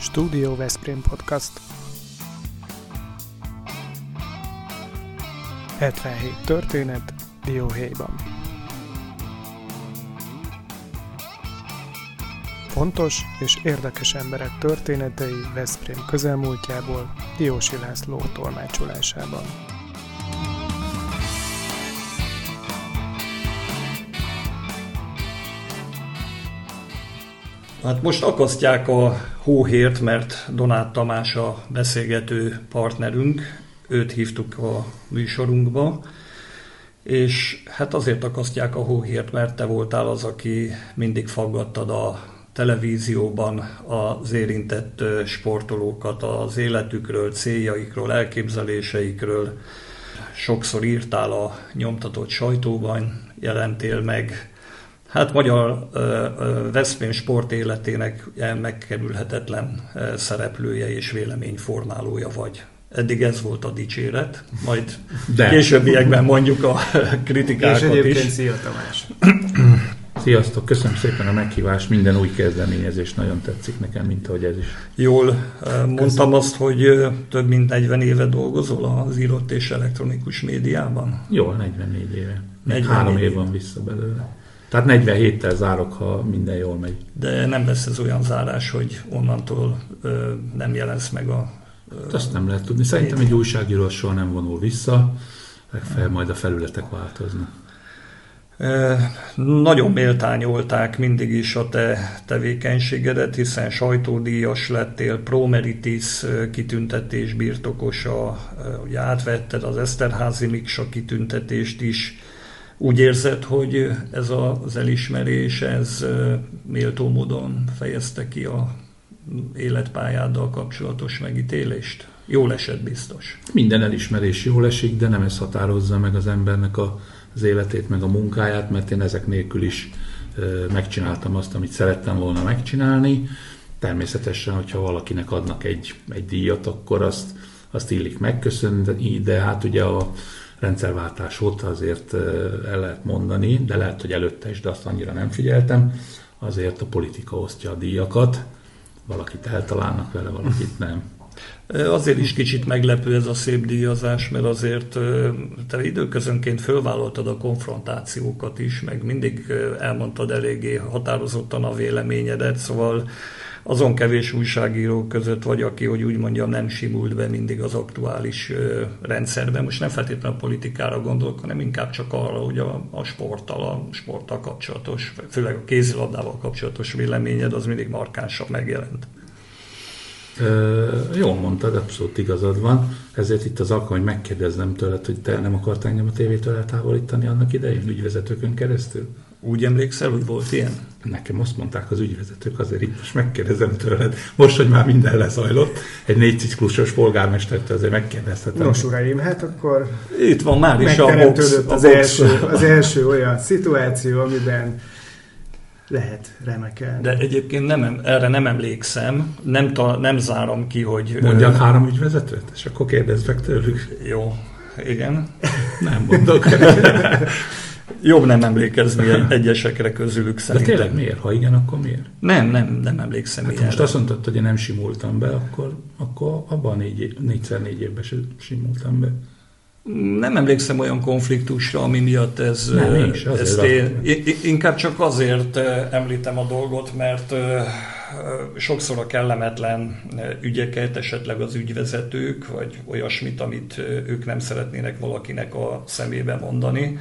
Stúdió Veszprém Podcast 77 történet Dióhéjban Fontos és érdekes emberek történetei Veszprém közelmúltjából Diósi László tolmácsolásában. Hát most akasztják a hóhért, mert Donát Tamás a beszélgető partnerünk, őt hívtuk a műsorunkba, és hát azért akasztják a hóhért, mert te voltál az, aki mindig faggattad a televízióban az érintett sportolókat az életükről, céljaikról, elképzeléseikről. Sokszor írtál a nyomtatott sajtóban, jelentél meg Hát magyar Veszprém sport életének megkerülhetetlen szereplője és véleményformálója vagy. Eddig ez volt a dicséret, majd De. későbbiekben mondjuk a kritikákat és egyébként is. szia Tamás! Sziasztok, köszönöm szépen a meghívást, minden új kezdeményezés nagyon tetszik nekem, mint ahogy ez is. Jól mondtam köszönöm. azt, hogy több mint 40 éve dolgozol az írott és elektronikus médiában? Jól, 44 éve. 44 három év van vissza belőle. Tehát 47-tel zárok, ha minden jól megy. De nem lesz ez olyan zárás, hogy onnantól ö, nem jelensz meg a... Ö, hát Azt nem lehet tudni. Szerintem egy újságíró soha nem vonul vissza, legfeljebb majd a felületek változnak. Nagyon méltányolták mindig is a te tevékenységedet, hiszen sajtódíjas lettél, Promeritis kitüntetés birtokosa, ugye átvetted az Eszterházi Miksa kitüntetést is, úgy érzed, hogy ez az elismerés, ez méltó módon fejezte ki a életpályáddal kapcsolatos megítélést? Jól esett biztos. Minden elismerés jól esik, de nem ez határozza meg az embernek a, az életét, meg a munkáját, mert én ezek nélkül is megcsináltam azt, amit szerettem volna megcsinálni. Természetesen, hogyha valakinek adnak egy, egy díjat, akkor azt, azt illik megköszönni, de hát ugye a, rendszerváltás óta azért el lehet mondani, de lehet, hogy előtte is, de azt annyira nem figyeltem, azért a politika osztja a díjakat, valakit eltalálnak vele, valakit nem. Azért is kicsit meglepő ez a szép díjazás, mert azért te időközönként fölvállaltad a konfrontációkat is, meg mindig elmondtad eléggé határozottan a véleményedet, szóval azon kevés újságíró között vagy, aki, hogy úgy mondjam, nem simult be mindig az aktuális rendszerben. Most nem feltétlenül a politikára gondolok, hanem inkább csak arra, hogy a, a sporttal, a sporttal kapcsolatos, főleg a kézilabdával kapcsolatos véleményed az mindig markánsabb megjelent. Ö, jól mondtad, abszolút igazad van. Ezért itt az alkalom, hogy megkérdeznem tőled, hogy te nem akart engem a tévétől eltávolítani annak idején, ügyvezetőkön keresztül? Úgy emlékszel, hogy volt ilyen? Nekem azt mondták az ügyvezetők, azért itt most megkérdezem tőled. Most, hogy már minden lezajlott, egy négy ciklusos polgármestertől azért megkérdezhetem. Nos, uraim, hát akkor itt van már is a box, a az, box. Első, az első olyan szituáció, amiben lehet remekelni. De egyébként nem, erre nem emlékszem, nem, ta, nem zárom ki, hogy... Mondjak ö... három ügyvezetőt, és akkor kérdezz meg tőlük. Jó, igen. Nem mondok. Jobb nem emlékezni egyesekre közülük szerintem. De tényleg miért? Ha igen, akkor miért? Nem, nem, nem emlékszem hát Most azt mondtad, hogy én nem simultam be, akkor, akkor abban négy, négyszer négy évben simultam be. Nem emlékszem olyan konfliktusra, ami miatt ez... Nem, is, ezt én, inkább csak azért említem a dolgot, mert sokszor a kellemetlen ügyeket, esetleg az ügyvezetők, vagy olyasmit, amit ők nem szeretnének valakinek a szemébe mondani,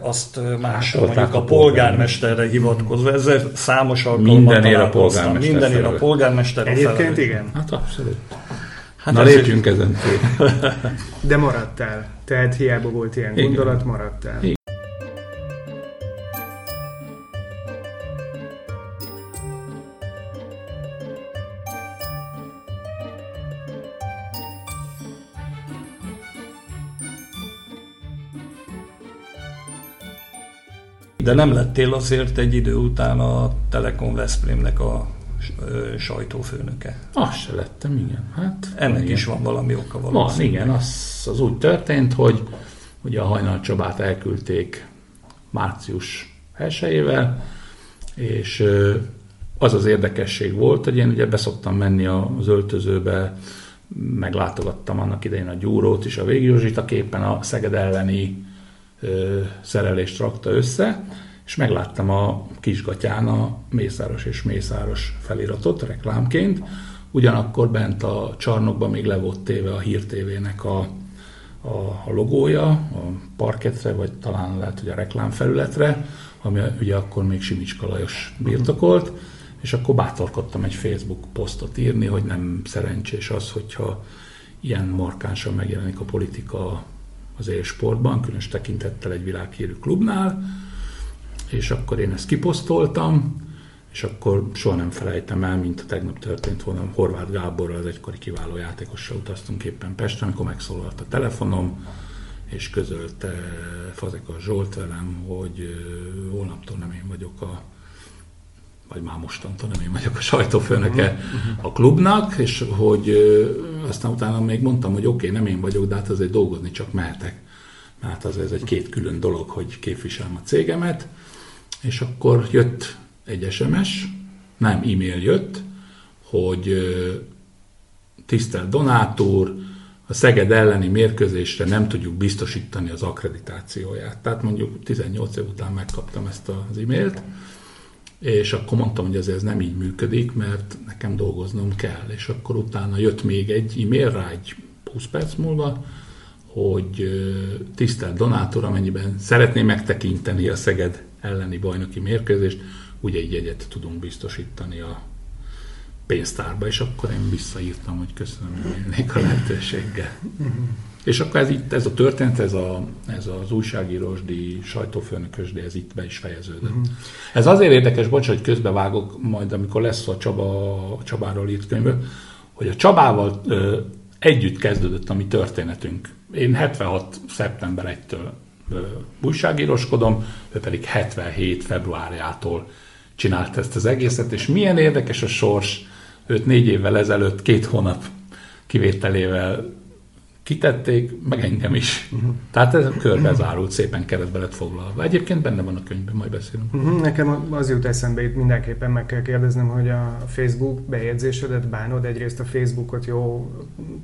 azt más, hát, mondjuk a polgármesterre hivatkozva, ezzel számos alkalommal Mindenért a polgármester Mindenért a polgármester Egyébként igen. Hát abszolút. Hát Na lépjünk ezen túl. De maradtál. Tehát hiába volt ilyen igen. gondolat, maradtál. Igen. De nem lettél azért egy idő után a Telekom Veszprémnek a sajtófőnöke. Azt se lettem, igen. Hát, Ennek igen. is van valami oka valószínűleg. Van, igen. Az, az úgy történt, hogy ugye a Hajnal Csabát elküldték március 1 és az az érdekesség volt, hogy én ugye beszoktam menni az öltözőbe, meglátogattam annak idején a gyúrót is, a Végi képen a Szeged elleni szerelést rakta össze, és megláttam a kisgatyán a Mészáros és Mészáros feliratot reklámként, ugyanakkor bent a csarnokban még le volt téve a Hír TV-nek a, a, a logója, a parketre, vagy talán lehet, hogy a reklámfelületre, ami ugye akkor még Simicska Lajos birtokolt, és akkor bátorkodtam egy Facebook posztot írni, hogy nem szerencsés az, hogyha ilyen markánsan megjelenik a politika az élsportban, különös tekintettel egy világhírű klubnál, és akkor én ezt kiposztoltam, és akkor soha nem felejtem el, mint a tegnap történt volna, Horváth Gáborral, az egykori kiváló játékossal utaztunk éppen Pestre, amikor megszólalt a telefonom, és közölte Fazeka Zsolt velem, hogy holnaptól nem én vagyok a vagy már mostantól nem én vagyok a sajtófőnöke uh-huh. a klubnak, és hogy aztán utána még mondtam, hogy oké, okay, nem én vagyok, de hát azért dolgozni csak mehetek. Mert az ez egy két külön dolog, hogy képviselem a cégemet. És akkor jött egy SMS, nem e-mail jött, hogy tisztelt Donátor, a Szeged elleni mérkőzésre nem tudjuk biztosítani az akkreditációját. Tehát mondjuk 18 év után megkaptam ezt az e-mailt, és akkor mondtam, hogy ez nem így működik, mert nekem dolgoznom kell. És akkor utána jött még egy e-mail rá egy 20 perc múlva, hogy tisztelt Donátor, amennyiben szeretné megtekinteni a Szeged elleni bajnoki mérkőzést, ugye így egyet tudunk biztosítani a pénztárba, és akkor én visszaírtam, hogy köszönöm, hogy a lehetőséggel. És akkor ez, itt, ez a történet, ez, a, ez az újságírósdi, sajtófőnökösdi, ez itt be is fejeződött. Uh-huh. Ez azért érdekes, bocs, hogy közbevágok majd, amikor lesz a Csaba, a Csabáról írt könyv, hogy a Csabával ö, együtt kezdődött a mi történetünk. Én 76. szeptember 1-től újságíroskodom, ő pedig 77. februárjától csinált ezt az egészet, és milyen érdekes a sors, őt négy évvel ezelőtt, két hónap kivételével kitették, meg engem is. Uh-huh. Tehát ez körbe zárult, szépen keresztbe lett foglalva. Egyébként benne van a könyvben, majd beszélünk. Uh-huh. Nekem az jut eszembe, itt mindenképpen meg kell kérdeznem, hogy a Facebook bejegyzésedet bánod, egyrészt a Facebookot jó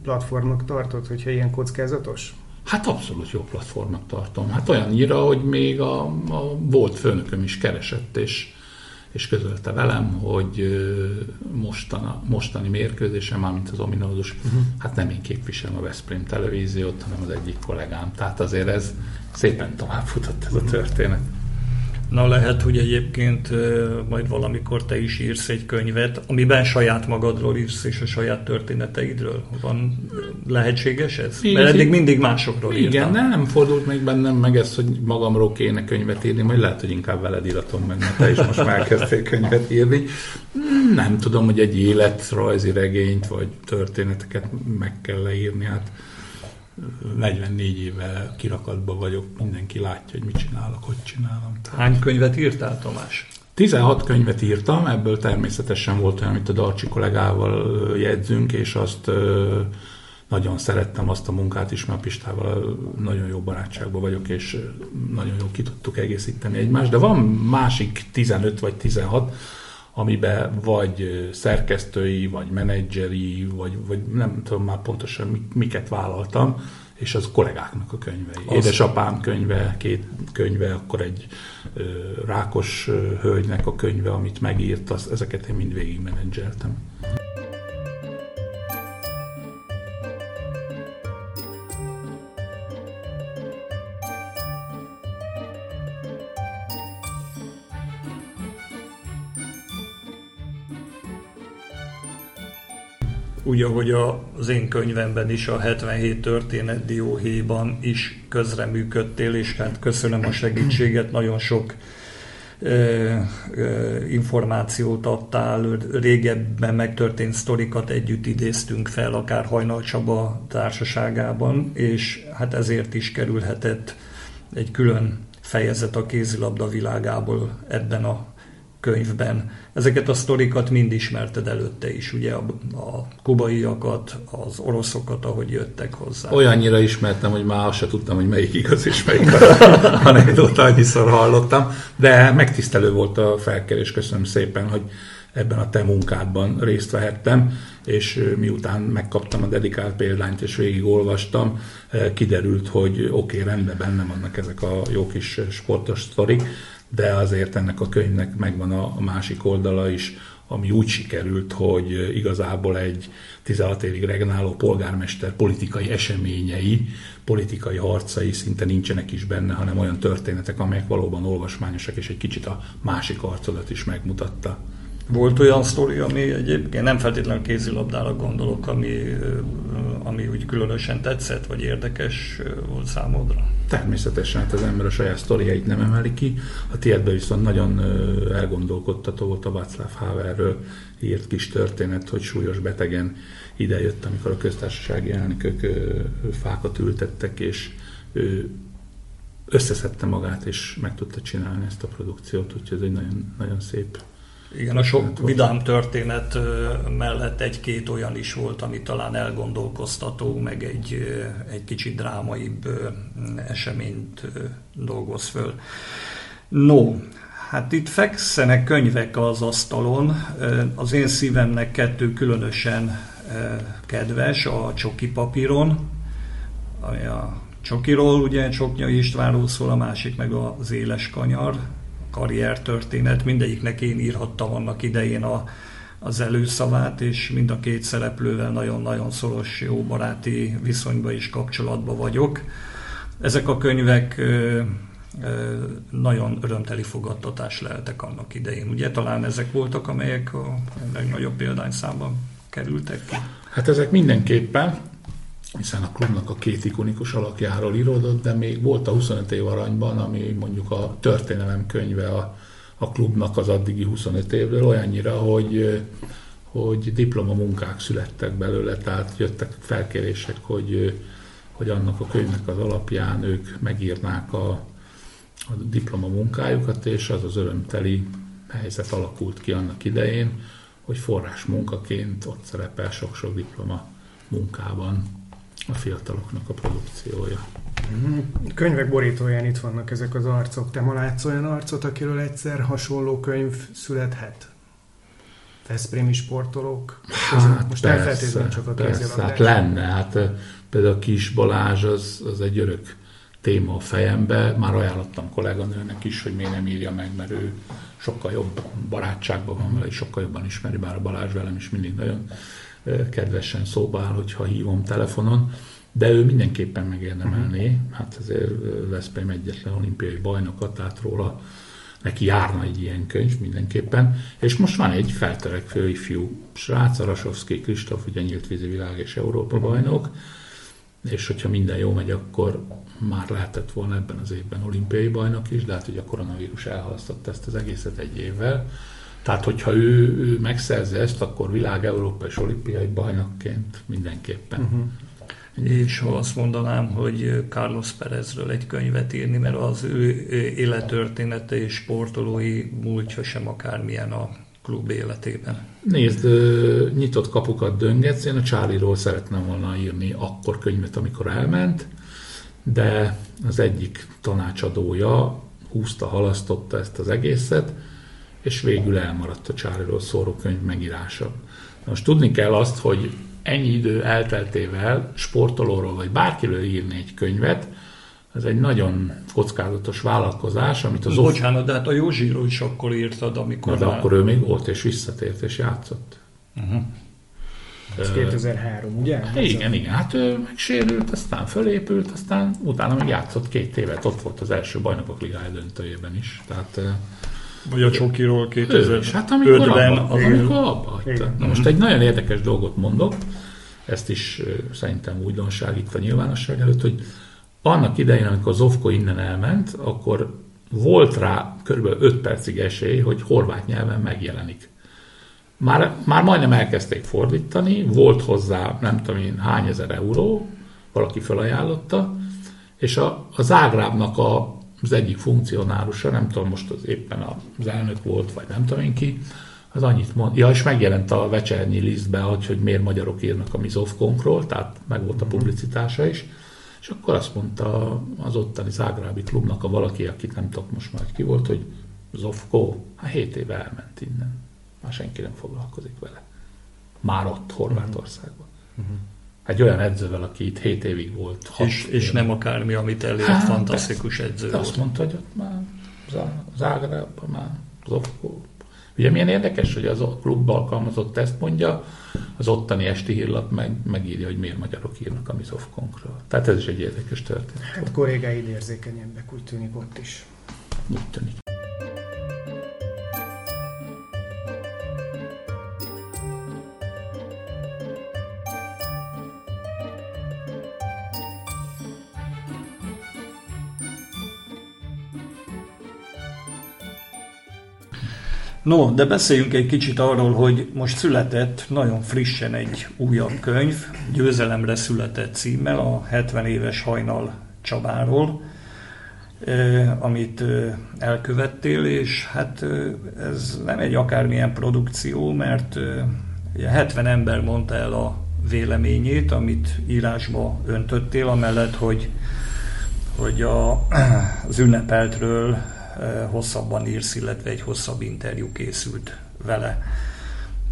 platformnak tartod, hogyha ilyen kockázatos? Hát abszolút jó platformnak tartom. Hát olyannyira, hogy még a, a volt főnököm is keresett, és és közölte velem, hogy mostana, mostani mérkőzésem, mármint az ominózus, uh-huh. hát nem én képviselem a Veszprém televíziót, hanem az egyik kollégám. Tehát azért ez szépen tovább futott ez a történet. Na lehet, hogy egyébként majd valamikor te is írsz egy könyvet, amiben saját magadról írsz, és a saját történeteidről. Van lehetséges ez? Igen, Mert eddig mindig másokról igen, írtam. Igen, nem fordult még bennem meg ez, hogy magamról kéne könyvet írni, majd lehet, hogy inkább veled íratom meg, mert te is most már kezdtél könyvet írni. Nem tudom, hogy egy életrajzi regényt, vagy történeteket meg kell leírni, hát 44 éve kirakatban vagyok, mindenki látja, hogy mit csinálok, hogy csinálom. Hány könyvet írtál, Tamás? 16 könyvet írtam, ebből természetesen volt olyan, amit a Darcsi kollégával jegyzünk, és azt nagyon szerettem azt a munkát is, mert Pistával nagyon jó barátságban vagyok, és nagyon jó ki tudtuk egészíteni egymást, de van másik 15 vagy 16, amiben vagy szerkesztői, vagy menedzseri, vagy, vagy nem tudom már pontosan miket vállaltam, és az kollégáknak a könyvei. Az... Édesapám könyve, két könyve, akkor egy ö, rákos ö, hölgynek a könyve, amit megírt, az, ezeket én mind végig menedzseltem. Úgy, ahogy az én könyvemben is, a 77 történet dióhéjban is közreműködtél, és hát köszönöm a segítséget, nagyon sok információt adtál, régebben megtörtént sztorikat együtt idéztünk fel, akár Hajnal Csaba társaságában, és hát ezért is kerülhetett egy külön fejezet a kézilabda világából ebben a könyvben. Ezeket a sztorikat mind ismerted előtte is, ugye a, a kubaiakat, az oroszokat, ahogy jöttek hozzá. Olyannyira ismertem, hogy már azt se tudtam, hogy melyik igaz és melyik anekdóta, annyiszor hallottam, de megtisztelő volt a felkerés, köszönöm szépen, hogy ebben a te munkádban részt vehettem, és miután megkaptam a dedikált példányt és végigolvastam, kiderült, hogy oké, okay, rendben benne vannak ezek a jó kis sportos sztorik, de azért ennek a könyvnek megvan a másik oldala is, ami úgy sikerült, hogy igazából egy 16 évig regnáló polgármester politikai eseményei, politikai harcai szinte nincsenek is benne, hanem olyan történetek, amelyek valóban olvasmányosak, és egy kicsit a másik arcodat is megmutatta. Volt olyan sztori, ami egyébként nem feltétlenül kézilabdára gondolok, ami, ami úgy különösen tetszett, vagy érdekes volt számodra? Természetesen, hát az ember a saját sztoriait nem emeli ki. A tiédben viszont nagyon elgondolkodtató volt a Václav Haverről írt kis történet, hogy súlyos betegen idejött, amikor a köztársasági elnökök fákat ültettek, és ő összeszedte magát, és meg tudta csinálni ezt a produkciót, úgyhogy ez egy nagyon, nagyon szép igen, a sok vidám történet mellett egy-két olyan is volt, ami talán elgondolkoztató, meg egy, egy kicsit drámaibb eseményt dolgoz föl. No, hát itt fekszenek könyvek az asztalon. Az én szívemnek kettő különösen kedves, a csoki papíron, ami a csokiról ugye Csoknyai Istvánról szól, a másik meg az éles kanyar, karriertörténet, mindegyiknek én írhattam annak idején a, az előszavát, és mind a két szereplővel nagyon-nagyon szoros, jó baráti viszonyba is kapcsolatba vagyok. Ezek a könyvek nagyon örömteli fogadtatás lehetek annak idején. Ugye talán ezek voltak, amelyek a legnagyobb példányszámban kerültek ki? Hát ezek mindenképpen hiszen a klubnak a két ikonikus alakjáról íródott, de még volt a 25 év aranyban, ami mondjuk a történelem könyve a, a klubnak az addigi 25 évről, olyannyira, hogy, hogy diplomamunkák születtek belőle, tehát jöttek felkérések, hogy, hogy annak a könyvnek az alapján ők megírnák a, a diplomamunkájukat, és az az örömteli helyzet alakult ki annak idején, hogy forrás munkaként ott szerepel sok-sok diploma munkában a fiataloknak a produkciója. Mhm. Könyvek borítóján itt vannak ezek az arcok. Te ma látsz olyan arcot, akiről egyszer hasonló könyv születhet? Veszprémi sportolók? Hát Most persze, csak a persze, hát lenne. Hát például Kis Balázs az, az egy örök téma a fejembe. Már ajánlottam kolléganőnek is, hogy miért nem írja meg, mert ő sokkal jobb barátságban van vele, és sokkal jobban ismeri, bár a Balázs velem is mindig nagyon kedvesen szóba áll, hogyha hívom telefonon, de ő mindenképpen megérdemelné. Hát azért Veszprém egyetlen olimpiai bajnokat, tehát róla neki járna egy ilyen könyv mindenképpen. És most van egy feltörekvő ifjú srác, Arasovszki Kristóf, ugye nyílt vízi világ és Európa bajnok, és hogyha minden jó megy, akkor már lehetett volna ebben az évben olimpiai bajnok is, de hát ugye a koronavírus elhalasztotta ezt az egészet egy évvel. Tehát, hogyha ő, ő megszerzi ezt, akkor világ, Európa és olimpiai bajnokként mindenképpen. Uh-huh. És ha azt mondanám, hogy Carlos Perezről egy könyvet írni, mert az ő élettörténete és sportolói múltja sem akármilyen a klub életében. Nézd, nyitott kapukat döngetsz, én a Charlie-ról szeretném volna írni akkor könyvet, amikor elment, de az egyik tanácsadója húzta, halasztotta ezt az egészet, és végül elmaradt a szóró könyv megírása. Most tudni kell azt, hogy ennyi idő elteltével sportolóról vagy bárkiről írni egy könyvet, ez egy nagyon kockázatos vállalkozás, amit az... Bocsánat, de hát a Józsiról is akkor írtad, amikor... Na, de már... akkor ő még volt, és visszatért, és játszott. Uh-huh. Ez 2003, ugye? Igen, igen. Hát ő megsérült, aztán fölépült, aztán utána még játszott két évet. Ott volt az első bajnokok ligája döntőjében is. Tehát vagy a Csokiról 2005-ben. Hát amikor abba, az, amikor abba hagyta. Na most egy nagyon érdekes dolgot mondok, ezt is szerintem újdonság itt a nyilvánosság előtt, hogy annak idején, amikor Zovko innen elment, akkor volt rá kb. 5 percig esély, hogy horvát nyelven megjelenik. Már, már majdnem elkezdték fordítani, volt hozzá nem tudom én hány ezer euró, valaki felajánlotta, és a, a Zágrábnak a az egyik funkcionárusa, nem tudom most az éppen az elnök volt, vagy nem tudom én ki, az annyit mond, ja, és megjelent a vecsernyi lisztbe, hogy, hogy miért magyarok írnak a Mizovkonkról, tehát meg volt a mhm. publicitása is, és akkor azt mondta az ottani Zágrábi klubnak a valaki, akit nem tudok most már ki volt, hogy Zovko, hát 7 éve elment innen. Már senki nem foglalkozik vele. Már ott, Horvátországban. Uh-huh. Egy olyan edzővel, aki itt 7 évig volt. És, és nem akármi, amit elért, hát, fantasztikus edző. Azt mondta, hogy ott már Zágrában már Zofko. Ugye milyen érdekes, hogy az a klub alkalmazott ezt mondja, az ottani esti hírlap meg, megírja, hogy miért magyarok írnak a Mizofkonkról. Tehát ez is egy érdekes történet. Hát kollégáid érzékenyebbek, úgy tűnik ott is. Úgy tűnik. No, de beszéljünk egy kicsit arról, hogy most született nagyon frissen egy újabb könyv, Győzelemre született címmel, a 70 éves hajnal Csabáról, amit elkövettél, és hát ez nem egy akármilyen produkció, mert 70 ember mondta el a véleményét, amit írásba öntöttél, amellett, hogy, hogy a, az ünnepeltről hosszabban írsz, illetve egy hosszabb interjú készült vele.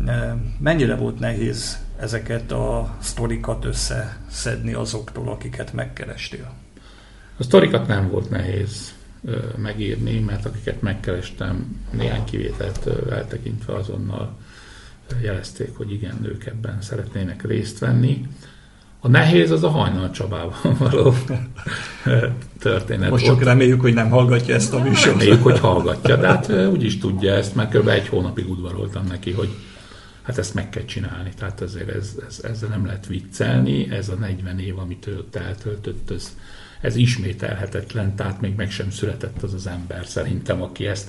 Eh, mennyire volt nehéz ezeket a sztorikat összeszedni azoktól, akiket megkerestél? A sztorikat nem volt nehéz eh, megírni, mert akiket megkerestem, néhány kivételt eltekintve azonnal jelezték, hogy igen, ők ebben szeretnének részt venni. A nehéz az a hajnal Csabában való történet. Most csak reméljük, hogy nem hallgatja ezt a műsort. Reméljük, hogy hallgatja, de hát úgy is tudja ezt, mert kb. egy hónapig udvaroltam neki, hogy hát ezt meg kell csinálni. Tehát azért ez, ez, ezzel nem lehet viccelni, ez a 40 év, amit ő eltöltött, ez, ez ismételhetetlen, tehát még meg sem született az az ember szerintem, aki ezt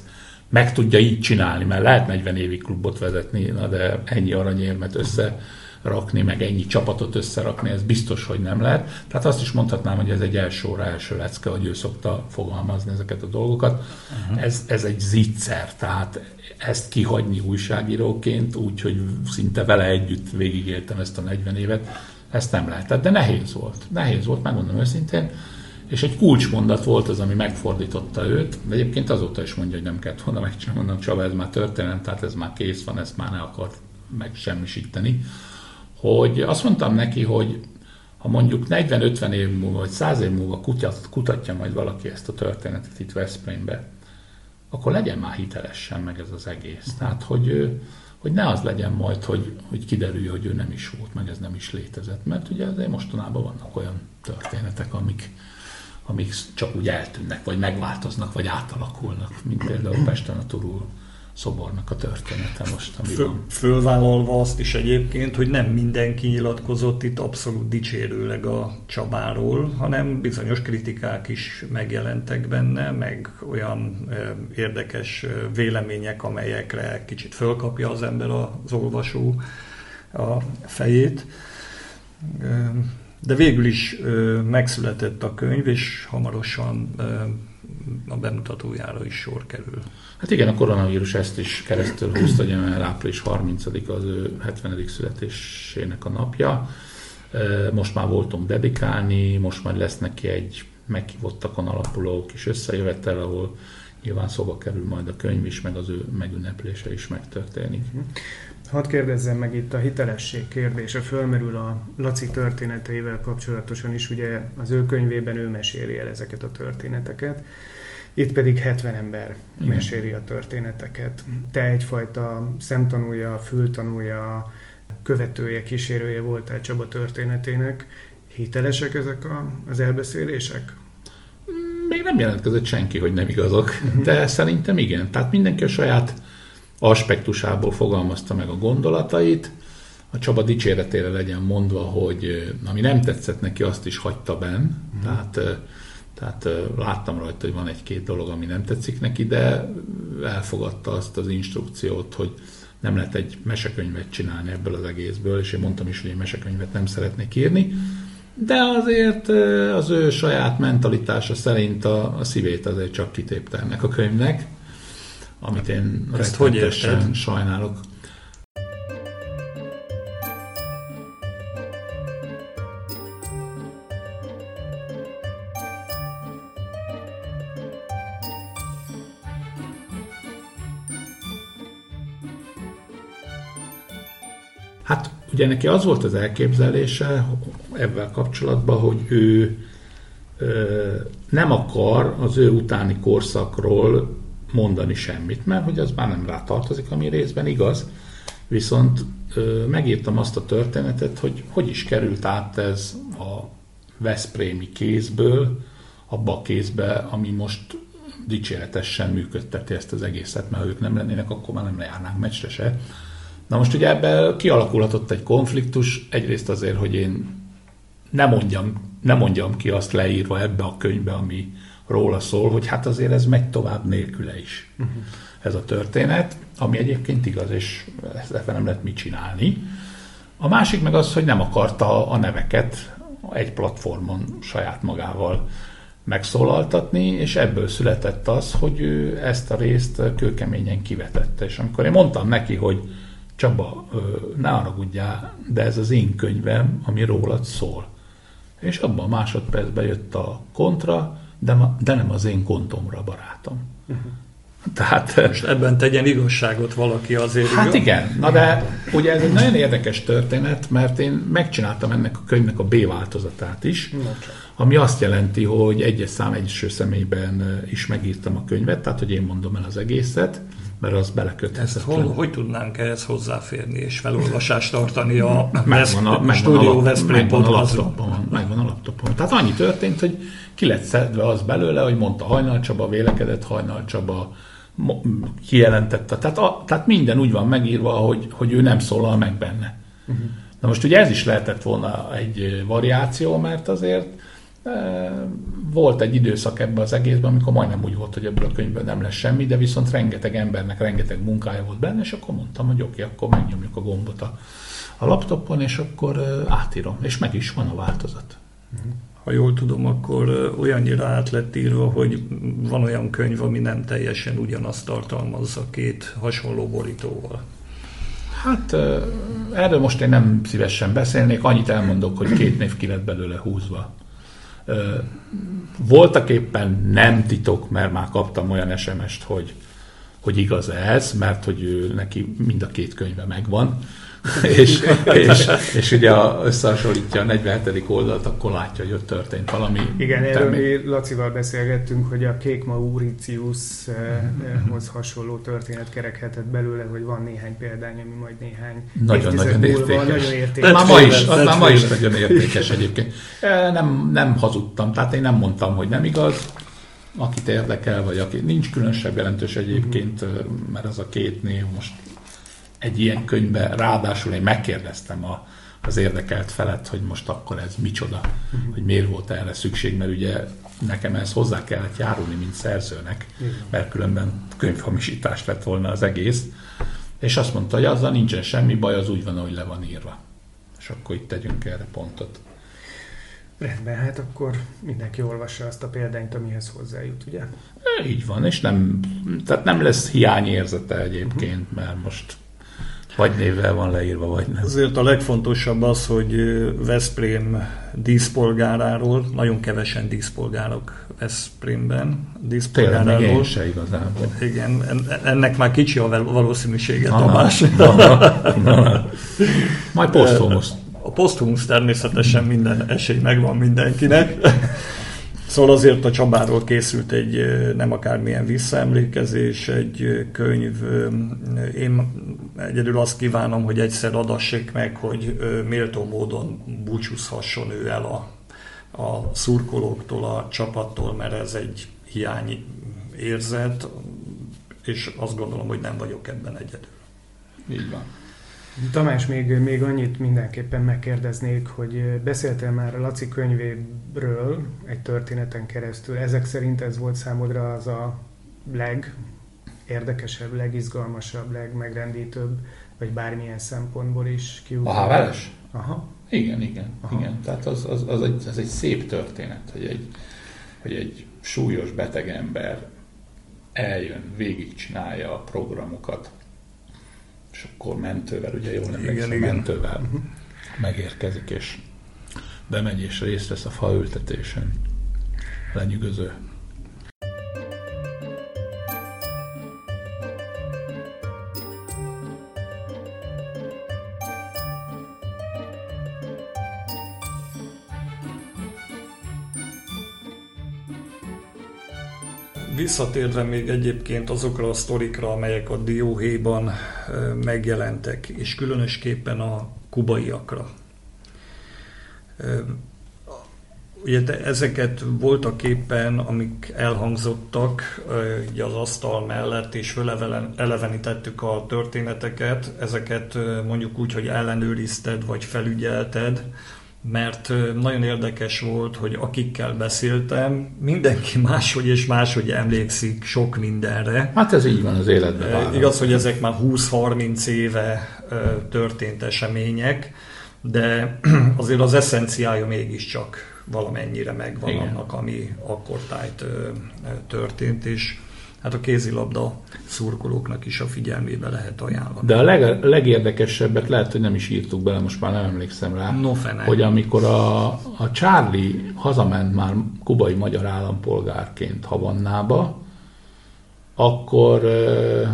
meg tudja így csinálni, mert lehet 40 évig klubot vezetni, na de ennyi aranyérmet össze rakni, meg ennyi csapatot összerakni, ez biztos, hogy nem lehet. Tehát azt is mondhatnám, hogy ez egy első óra, első lecke, hogy ő szokta fogalmazni ezeket a dolgokat. Uh-huh. Ez, ez egy zicser, tehát ezt kihagyni újságíróként, úgy, hogy szinte vele együtt végigéltem ezt a 40 évet, ezt nem lehetett, de nehéz volt. Nehéz volt, megmondom őszintén. És egy kulcsmondat volt az, ami megfordította őt, de egyébként azóta is mondja, hogy nem kellett volna megcsinálni, mondom, Csaba, ez már történet, tehát ez már kész van, ezt már ne akart megsemmisíteni hogy azt mondtam neki, hogy ha mondjuk 40-50 év múlva, vagy 100 év múlva kutat, kutatja majd valaki ezt a történetet itt Veszprémbe, akkor legyen már hitelesen meg ez az egész. Tehát, hogy, hogy ne az legyen majd, hogy, hogy kiderülje, hogy ő nem is volt, meg ez nem is létezett. Mert ugye azért mostanában vannak olyan történetek, amik, amik csak úgy eltűnnek, vagy megváltoznak, vagy átalakulnak, mint például Pesten a Turul szobornak a története most, ami Föl, van. Fölvállalva azt is egyébként, hogy nem mindenki nyilatkozott itt abszolút dicsérőleg a Csabáról, hanem bizonyos kritikák is megjelentek benne, meg olyan e, érdekes vélemények, amelyekre kicsit fölkapja az ember az olvasó a fejét. E, de végül is e, megszületett a könyv, és hamarosan a bemutatójára is sor kerül. Hát igen, a koronavírus ezt is keresztül húzta, hogy mert április 30 az ő 70. születésének a napja. Most már voltunk dedikálni, most már lesz neki egy meghívottakon alapuló kis összejövetel, ahol nyilván szóba kerül majd a könyv is, meg az ő megünneplése is megtörténik. Hadd kérdezzem meg itt a hitelesség kérdése, fölmerül a Laci történeteivel kapcsolatosan is, ugye az ő könyvében ő meséli el ezeket a történeteket. Itt pedig 70 ember Igen. meséli a történeteket. Te egyfajta szemtanúja, fültanúja, követője, kísérője voltál Csaba történetének. Hitelesek ezek a, az elbeszélések? Még nem jelentkezett senki, hogy nem igazok, de szerintem igen. Tehát mindenki a saját aspektusából fogalmazta meg a gondolatait. A Csaba dicséretére legyen mondva, hogy ami nem tetszett neki, azt is hagyta benn. Uh-huh. Tehát tehát láttam rajta, hogy van egy-két dolog, ami nem tetszik neki, de elfogadta azt az instrukciót, hogy nem lehet egy mesekönyvet csinálni ebből az egészből, és én mondtam is, hogy egy mesekönyvet nem szeretnék írni, de azért az ő saját mentalitása szerint a, a szívét azért csak kitépte ennek a könyvnek, amit én Ezt hogy sajnálok. Hát ugye neki az volt az elképzelése ebben kapcsolatban, hogy ő nem akar az ő utáni korszakról mondani semmit, mert hogy az már nem rá tartozik, ami részben igaz. Viszont megírtam azt a történetet, hogy hogy is került át ez a Veszprémi kézből abba a kézbe, ami most dicséretesen működteti ezt az egészet, mert ha ők nem lennének, akkor már nem lejárnánk meccsre se. Na most ugye ebben kialakulhatott egy konfliktus, egyrészt azért, hogy én ne mondjam, ne mondjam ki azt leírva ebbe a könyvbe, ami róla szól, hogy hát azért ez megy tovább nélküle is. Uh-huh. Ez a történet, ami egyébként igaz, és ezt nem lehet mit csinálni. A másik meg az, hogy nem akarta a neveket egy platformon saját magával megszólaltatni, és ebből született az, hogy ő ezt a részt kőkeményen kivetette. És amikor én mondtam neki, hogy Csaba, ne haragudjál, de ez az én könyvem, ami rólad szól. És abban a másodpercben jött a kontra, de, ma, de nem az én kontomra, barátom. Uh-huh. Tehát, Most ebben tegyen igazságot valaki azért. Hát igaz? igen, na de ugye ez egy nagyon érdekes történet, mert én megcsináltam ennek a könyvnek a B változatát is, ami azt jelenti, hogy egyes szám egyes személyben is megírtam a könyvet, tehát hogy én mondom el az egészet, mert az beleköthetetlen. Hol, hogy tudnánk ehhez hozzáférni és felolvasást tartani a, megvan a, a Studio Megvan a Megvan a laptopon. Tehát annyi történt, hogy ki lett szedve az belőle, hogy mondta Hajnal Csaba, vélekedett Hajnal Csaba, kijelentette. Tehát, a, tehát minden úgy van megírva, hogy, hogy ő nem szólal meg benne. Uh-huh. Na most ugye ez is lehetett volna egy variáció, mert azért e, volt egy időszak ebben az egészben, amikor majdnem úgy volt, hogy ebből a könyvből nem lesz semmi, de viszont rengeteg embernek rengeteg munkája volt benne, és akkor mondtam, hogy oké, okay, akkor megnyomjuk a gombot a, a laptopon, és akkor átírom. És meg is van a változat. Uh-huh ha jól tudom, akkor olyannyira át lett írva, hogy van olyan könyv, ami nem teljesen ugyanazt tartalmazza két hasonló borítóval. Hát erről most én nem szívesen beszélnék, annyit elmondok, hogy két név ki lett belőle húzva. Voltak éppen nem titok, mert már kaptam olyan SMS-t, hogy, hogy igaz ez, mert hogy ő, neki mind a két könyve megvan, és, és, és ugye összehasonlítja a 47. oldalt, akkor látja, hogy ott történt valami. Igen, erről mi Lacival beszélgettünk, hogy a Kék Mauritiushoz hasonló történet kerekhetett belőle, hogy van néhány példány, ami majd néhány nagyon-nagyon értékes. Nagyon értékes. Már ma is, az már ma is nagyon értékes egyébként. Nem, nem hazudtam, tehát én nem mondtam, hogy nem igaz, akit érdekel, vagy aki nincs különösebb jelentős egyébként, mert az a két név most egy ilyen könyvbe, ráadásul én megkérdeztem a, az érdekelt felet, hogy most akkor ez micsoda, uh-huh. hogy miért volt erre szükség, mert ugye nekem ez hozzá kellett járulni, mint szerzőnek, uh-huh. mert különben könyvhamisítás lett volna az egész. És azt mondta, hogy azzal nincsen semmi baj, az úgy van, ahogy le van írva. És akkor itt tegyünk erre pontot. Rendben, hát akkor mindenki olvassa azt a példányt, amihez hozzájut, ugye? Így van, és nem, tehát nem lesz hiányérzete egyébként, mert most vagy névvel van leírva, vagy nem. Azért a legfontosabb az, hogy Veszprém díszpolgáráról, nagyon kevesen díszpolgárok Veszprémben. Díszpolgáráról. Tényleg, még én se igazából. Igen, ennek már kicsi a valószínűsége, na, Tamás. Na, na, na, na. Majd posztumusz. A posztumusz természetesen minden esély megvan mindenkinek. Szóval azért a Csabáról készült egy nem akármilyen visszaemlékezés, egy könyv. Én egyedül azt kívánom, hogy egyszer adassék meg, hogy méltó módon búcsúzhasson ő el a, a szurkolóktól, a csapattól, mert ez egy hiány érzet, és azt gondolom, hogy nem vagyok ebben egyedül. Így van. Tamás, még, még annyit mindenképpen megkérdeznék, hogy beszéltél már a Laci könyvéről egy történeten keresztül. Ezek szerint ez volt számodra az a legérdekesebb, legizgalmasabb, legmegrendítőbb, vagy bármilyen szempontból is kiugró. A Haveles? Aha. Igen, igen, Aha. igen. Tehát az, az, az, egy, az egy szép történet, hogy egy, hogy egy súlyos beteg ember eljön, végigcsinálja a programokat, és akkor mentővel, ugye jól emlékszem, igen, mentővel igen. megérkezik, és bemegy és részt vesz a faültetésen. Lenyűgöző. Visszatérve még egyébként azokra a sztorikra, amelyek a dióhéjban megjelentek, és különösképpen a kubaiakra. Ugye te ezeket voltak éppen, amik elhangzottak ugye az asztal mellett, és elevenítettük a történeteket, ezeket mondjuk úgy, hogy ellenőrizted, vagy felügyelted, mert nagyon érdekes volt, hogy akikkel beszéltem, mindenki máshogy és máshogy emlékszik sok mindenre. Hát ez így van az életben. Válasz. Igaz, hogy ezek már 20-30 éve történt események, de azért az eszenciája mégiscsak valamennyire megvan Igen. annak, ami akkor tájt történt, és hát a kézilabda szurkolóknak is a figyelmébe lehet ajánlani. De a leg, legérdekesebbet lehet, hogy nem is írtuk bele, most már nem emlékszem rá, no fene. hogy amikor a, a Charlie hazament már kubai magyar állampolgárként Havannába, akkor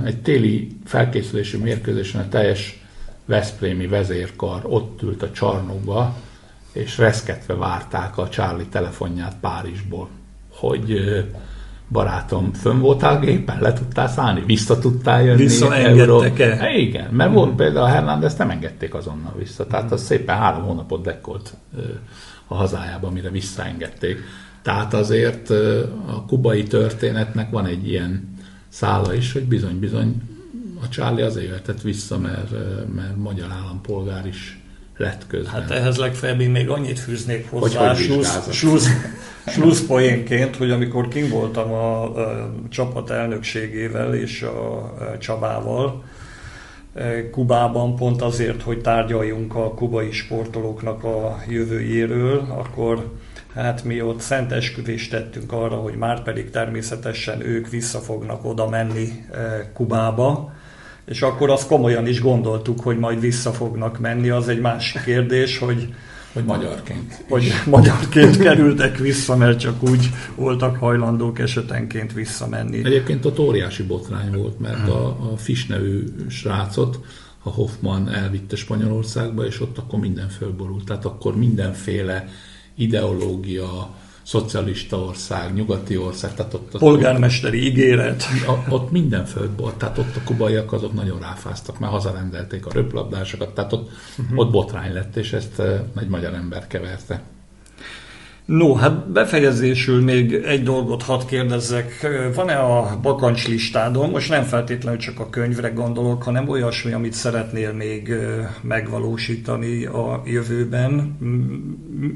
egy téli felkészülési mérkőzésen a teljes Veszprémi vezérkar ott ült a csarnokba, és reszketve várták a Charlie telefonját Párizsból, hogy barátom, fönn voltál gépen, le tudtál szállni, vissza tudtál jönni. Visszaengedtek-e? Hát igen, mert volt például a Hernández nem engedték azonnal vissza, tehát az szépen három hónapot dekkolt a hazájába, mire visszaengedték. Tehát azért a kubai történetnek van egy ilyen szála is, hogy bizony-bizony a Charlie azért jöhetett vissza, mert, mert magyar állampolgár is lett közben. Hát ehhez legfeljebb én még annyit fűznék hozzá, slusszpoénként, hogy amikor kim voltam a, a csapat elnökségével és a, a Csabával, Kubában pont azért, hogy tárgyaljunk a kubai sportolóknak a jövőjéről, akkor hát mi ott szent esküvést tettünk arra, hogy már pedig természetesen ők vissza fognak oda menni Kubába, és akkor azt komolyan is gondoltuk, hogy majd vissza fognak menni. Az egy másik kérdés, hogy hogy magyarként. Hogy is. magyarként kerültek vissza, mert csak úgy voltak hajlandók esetenként visszamenni. Egyébként ott óriási botrány volt, mert a, a Fisch nevű srácot a Hoffman elvitte Spanyolországba, és ott akkor minden fölborult. Tehát akkor mindenféle ideológia, szocialista ország, nyugati ország, tehát ott... Polgármesteri ott, ígéret. Ott minden föld volt, tehát ott a kubaiak azok nagyon ráfáztak, mert hazarendelték a röplabdásokat, tehát ott, uh-huh. ott botrány lett, és ezt eh, egy magyar ember keverte. No, hát befejezésül még egy dolgot hadd kérdezzek. Van-e a bakancs listádon, most nem feltétlenül csak a könyvre gondolok, hanem olyasmi, amit szeretnél még megvalósítani a jövőben?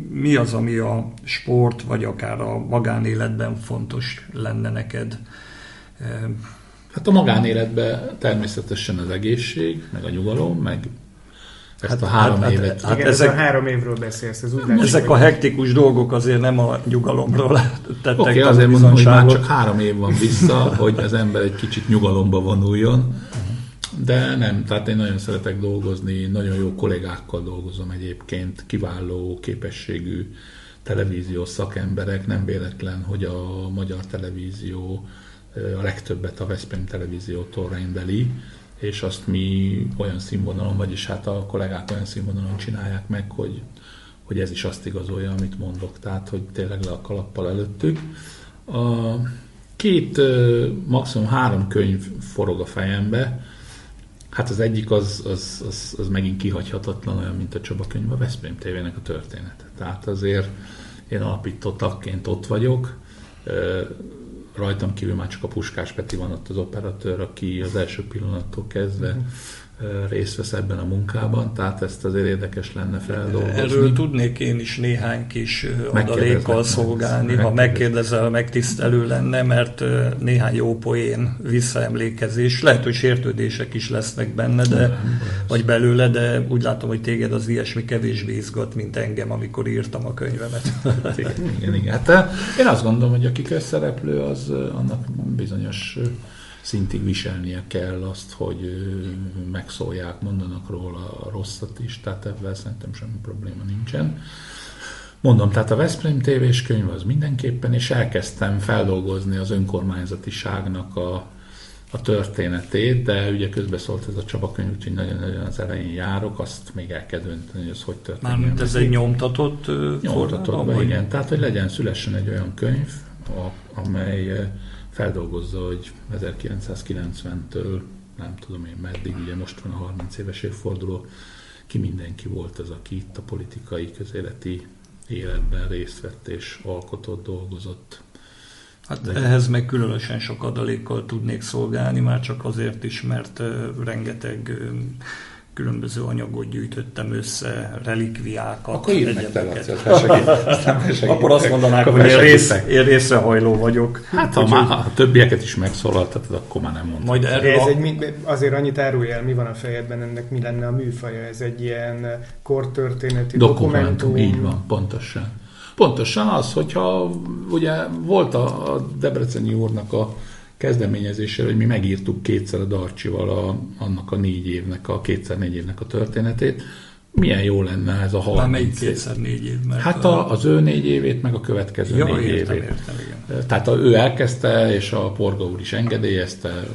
Mi az, ami a sport, vagy akár a magánéletben fontos lenne neked? Hát a magánéletben természetesen az egészség, meg a nyugalom, meg ezt hát, a három hát, évet. Hát, igen, ezek, a három évről beszélsz. Ez úgy ezek a hektikus dolgok azért nem a nyugalomról tettek Oké, okay, azért mondom, hogy már csak három év van vissza, hogy az ember egy kicsit nyugalomba vonuljon. De nem, tehát én nagyon szeretek dolgozni, nagyon jó kollégákkal dolgozom egyébként, kiváló képességű televíziós szakemberek, nem véletlen, hogy a magyar televízió a legtöbbet a Veszprém televíziótól rendeli, és azt mi olyan színvonalon, vagyis hát a kollégák olyan színvonalon csinálják meg, hogy, hogy ez is azt igazolja, amit mondok, tehát hogy tényleg le a kalappal előttük. A két, maximum három könyv forog a fejembe, Hát az egyik az, az, az, az megint kihagyhatatlan, olyan, mint a Csaba könyv, a Veszprém TV-nek a története. Tehát azért én alapító tagként ott vagyok, rajtam kívül már csak a Puskás Peti van ott az operatőr, aki az első pillanattól kezdve uh-huh részt vesz ebben a munkában, tehát ezt azért érdekes lenne feldolgozni. Erről tudnék én is néhány kis adalékkal szolgálni, ha megkérdezel, megtisztelő lenne, mert néhány jó poén visszaemlékezés, lehet, hogy sértődések is lesznek benne, de, vagy belőle, de úgy látom, hogy téged az ilyesmi kevésbé izgat, mint engem, amikor írtam a könyvemet. igen, igen, igen. Hát, én azt gondolom, hogy aki közszereplő, az annak bizonyos szintig viselnie kell azt, hogy megszólják, mondanak róla a rosszat is, tehát ebben szerintem semmi probléma nincsen. Mondom, tehát a Veszprém tévés könyv az mindenképpen, és elkezdtem feldolgozni az önkormányzatiságnak a, a történetét, de ugye közbeszólt ez a Csaba könyv, úgyhogy nagyon-nagyon az elején járok, azt még el kell dönteni, hogy ez hogy történik. Mármint ez egy nyomtatott Nyomtatott, igen. Tehát, hogy legyen, szülessen egy olyan könyv, a, amely feldolgozza, hogy 1990-től nem tudom én meddig, ugye most van a 30 éves évforduló, ki mindenki volt az, aki itt a politikai, közéleti életben részt vett és alkotott, dolgozott. Hát De... ehhez meg különösen sok adalékkal tudnék szolgálni, már csak azért is, mert rengeteg különböző anyagot gyűjtöttem össze, relikviákat, Akkor egyebeket. Akkor azt mondanák, hogy én, rész, én részrehajló vagyok. Hát ha már a többieket is megszólaltatod, akkor már nem mondom. Majd erről ez a... egy, azért annyit árulj el, mi van a fejedben, ennek mi lenne a műfaja? Ez egy ilyen kortörténeti dokumentum. dokumentum. Így van, pontosan. Pontosan az, hogyha ugye volt a Debreceni úrnak a kezdeményezésére, hogy mi megírtuk kétszer a Darcsival a, annak a négy évnek, a kétszer négy évnek a történetét. Milyen jó lenne ez a 30 melyik kétszer négy év? Mert hát a, az ő négy évét, meg a következő ja, négy értem, évét. Értem, igen. Tehát a, ő elkezdte, és a Porga úr is engedélyezte,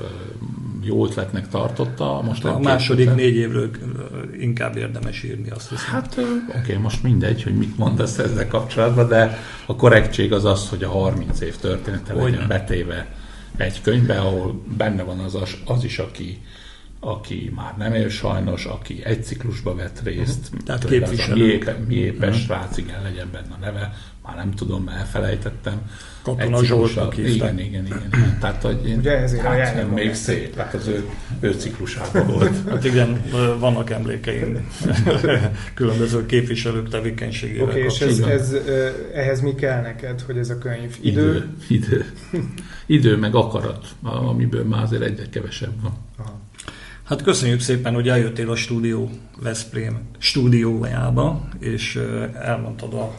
jó ötletnek tartotta. Most a második kétszer. négy évről inkább érdemes írni, azt hiszem. Hát oké, okay, most mindegy, hogy mit mondasz ezzel kapcsolatban, de a korrektség az az, hogy a 30 év története legyen betéve egy könyvbe, ahol benne van az, az is, aki, aki már nem él sajnos, aki egy ciklusba vett részt. Uh-huh. Tehát képviselők. Mi éppen, mi éppen uh-huh. srác, igen, legyen benne a neve, már nem tudom, mert elfelejtettem. Katona Zsoltnak igen, igen, igen, igen. Tehát, hogy én, Ugye ezért hát, még szép, tehát az ő, ő ciklusában volt. Hát igen, vannak emlékeim különböző képviselők tevékenységével. Oké, okay, és ez, ez, ehhez mi kell neked, hogy ez a könyv? Idő? Idő, idő, idő meg akarat, amiből már azért egyre kevesebb van. Aha. Hát köszönjük szépen, hogy eljöttél a stúdió Veszprém stúdiójába, és elmondtad a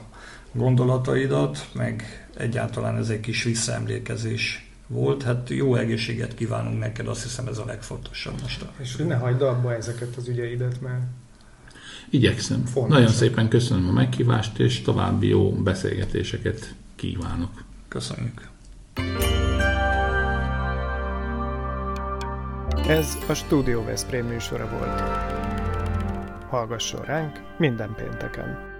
gondolataidat, meg egyáltalán ez egy kis visszaemlékezés volt. Hát jó egészséget kívánunk neked, azt hiszem ez a legfontosabb most. És ne hagyd abba ezeket az ügyeidet, mert Igyekszem. Fontosan. Nagyon szépen köszönöm a meghívást, és további jó beszélgetéseket kívánok. Köszönjük. Ez a Studio Veszprém műsora volt. Hallgasson ránk minden pénteken!